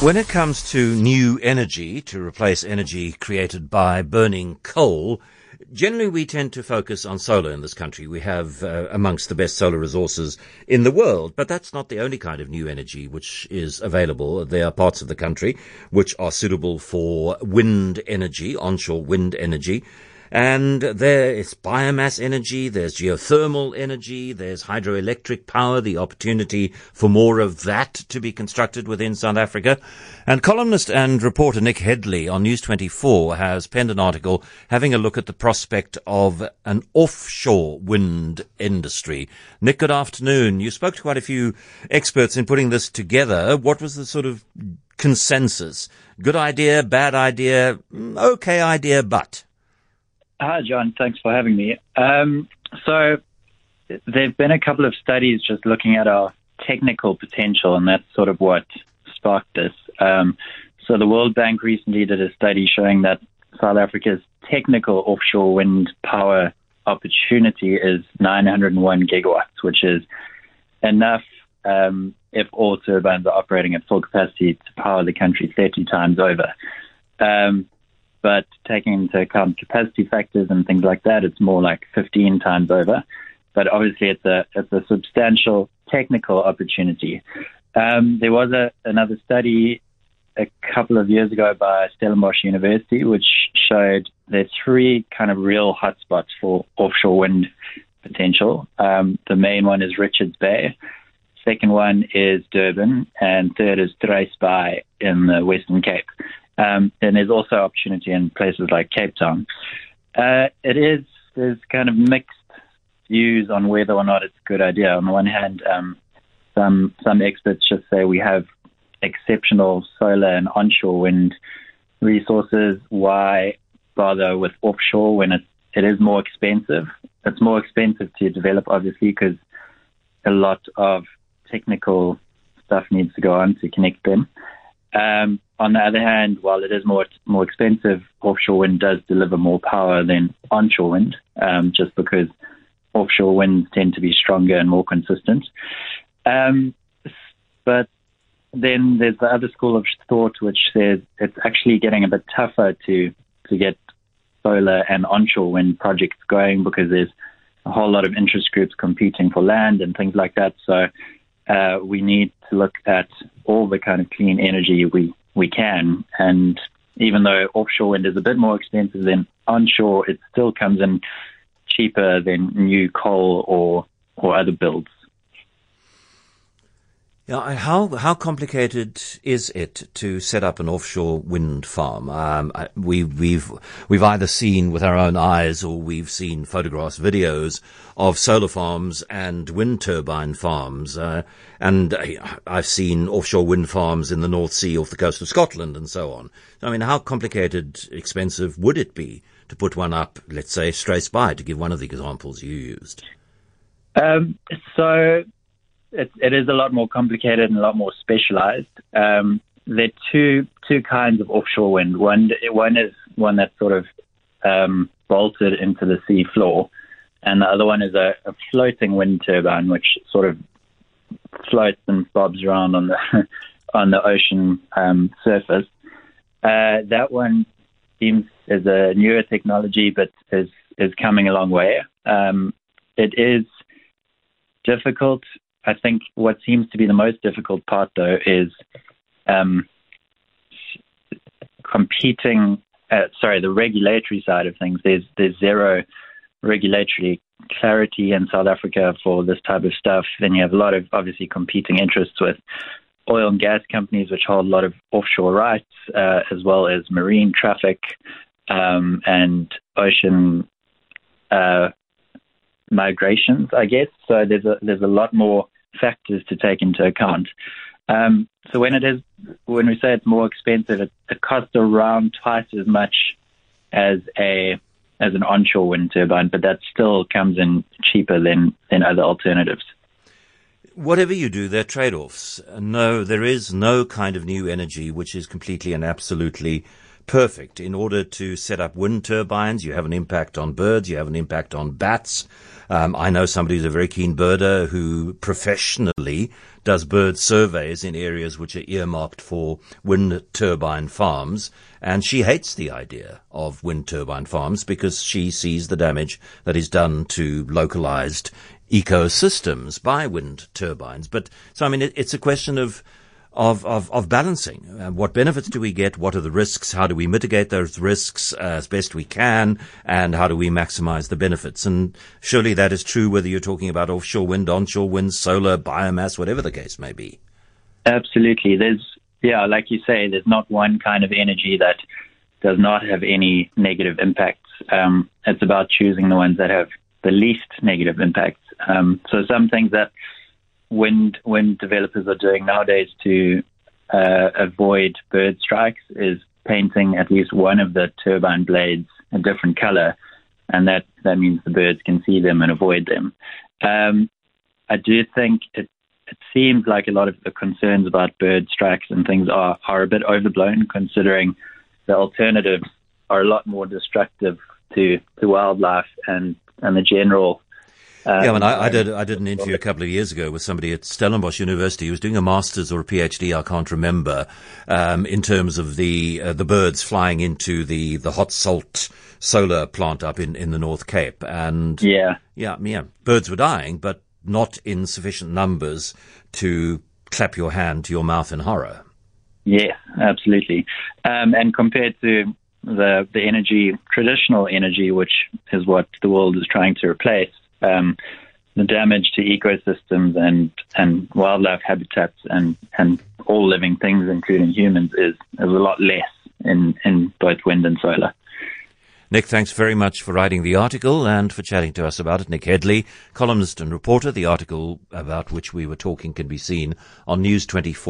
When it comes to new energy to replace energy created by burning coal, generally we tend to focus on solar in this country. We have uh, amongst the best solar resources in the world, but that's not the only kind of new energy which is available. There are parts of the country which are suitable for wind energy, onshore wind energy. And there is biomass energy, there's geothermal energy, there's hydroelectric power, the opportunity for more of that to be constructed within South Africa. And columnist and reporter Nick Hedley on News 24 has penned an article having a look at the prospect of an offshore wind industry. Nick, good afternoon. You spoke to quite a few experts in putting this together. What was the sort of consensus? Good idea, bad idea, mm, okay idea, but? Hi, John. Thanks for having me. Um, so, there have been a couple of studies just looking at our technical potential, and that's sort of what sparked this. Um, so, the World Bank recently did a study showing that South Africa's technical offshore wind power opportunity is 901 gigawatts, which is enough um, if all turbines are operating at full capacity to power the country 30 times over. Um, but taking into account capacity factors and things like that, it's more like 15 times over. But obviously, it's a it's a substantial technical opportunity. Um, there was a, another study a couple of years ago by Stellenbosch University, which showed there's three kind of real hotspots for offshore wind potential. Um, the main one is Richards Bay. Second one is Durban, and third is Struisbaai in the Western Cape. Um, and there's also opportunity in places like Cape Town. Uh, it is there's kind of mixed views on whether or not it's a good idea. On the one hand, um, some some experts just say we have exceptional solar and onshore wind resources. Why bother with offshore when it it is more expensive? It's more expensive to develop, obviously, because a lot of technical stuff needs to go on to connect them. Um, on the other hand, while it is more more expensive, offshore wind does deliver more power than onshore wind, um, just because offshore winds tend to be stronger and more consistent. Um, but then there's the other school of thought which says it's actually getting a bit tougher to to get solar and onshore wind projects going because there's a whole lot of interest groups competing for land and things like that. So uh, we need to look at all the kind of clean energy we, we can. And even though offshore wind is a bit more expensive than onshore, it still comes in cheaper than new coal or, or other builds. Yeah, how how complicated is it to set up an offshore wind farm? Um, we, we've we've either seen with our own eyes or we've seen photographs, videos of solar farms and wind turbine farms, uh, and I've seen offshore wind farms in the North Sea off the coast of Scotland and so on. I mean, how complicated, expensive would it be to put one up? Let's say Struisbaai, to give one of the examples you used. Um, so it, it is a lot more complicated and a lot more specialized. Um, there are two two kinds of offshore wind. One one is one that's sort of um, bolted into the sea floor, and the other one is a, a floating wind turbine, which sort of floats and bobs around on the on the ocean um, surface. Uh, that one seems is a newer technology, but is is coming a long way. Um, it is difficult I think what seems to be the most difficult part, though, is um, competing. Uh, sorry, the regulatory side of things. There's there's zero regulatory clarity in South Africa for this type of stuff. Then you have a lot of obviously competing interests with oil and gas companies, which hold a lot of offshore rights, uh, as well as marine traffic um, and ocean uh, migrations, I guess. So there's a there's a lot more factors to take into account. Um, so when it is, when we say it's more expensive, it, it costs around twice as much as a as an onshore wind turbine, but that still comes in cheaper than than other alternatives. Whatever you do, there are trade-offs. No, there is no kind of new energy which is completely and absolutely perfect. In order to set up wind turbines, you have an impact on birds, you have an impact on bats. Um, I know somebody who's a very keen birder who professionally does bird surveys in areas which are earmarked for wind turbine farms. And she hates the idea of wind turbine farms because she sees the damage that is done to localized ecosystems by wind turbines. But so, I mean, it, it's a question of of, of, of balancing. Uh, what benefits do we get? What are the risks? How do we mitigate those risks uh, as best we can? And how do we maximize the benefits? And surely that is true whether you're talking about offshore wind, onshore wind, solar, biomass, whatever the case may be. Absolutely. There's, yeah, like you say, there's not one kind of energy that does not have any negative impacts. Um, it's about choosing the ones that have the least negative impacts. Um, so some things that wind wind developers are doing nowadays to uh, avoid bird strikes is painting at least one of the turbine blades a different color, and that that means the birds can see them and avoid them. Um, I do think it it seems like a lot of the concerns about bird strikes and things are are a bit overblown, considering the alternatives are a lot more destructive to to wildlife and and the general um, yeah, I mean, I, I, did I did an interview a couple of years ago with somebody at Stellenbosch University who was doing a master's or a PhD, I can't remember, um, in terms of the uh, the birds flying into the, the hot salt solar plant up in, in the North Cape, and yeah, yeah, yeah, birds were dying, but not in sufficient numbers to clap your hand to your mouth in horror. Yeah, absolutely. Um, and compared to the the energy, traditional energy, which is what the world is trying to replace, um, the damage to ecosystems and, and wildlife habitats and, and all living things, including humans, is, is a lot less in, in both wind and solar. Nick, thanks very much for writing the article and for chatting to us about it. Nick Hedley, columnist and reporter. The article about which we were talking can be seen on News 24.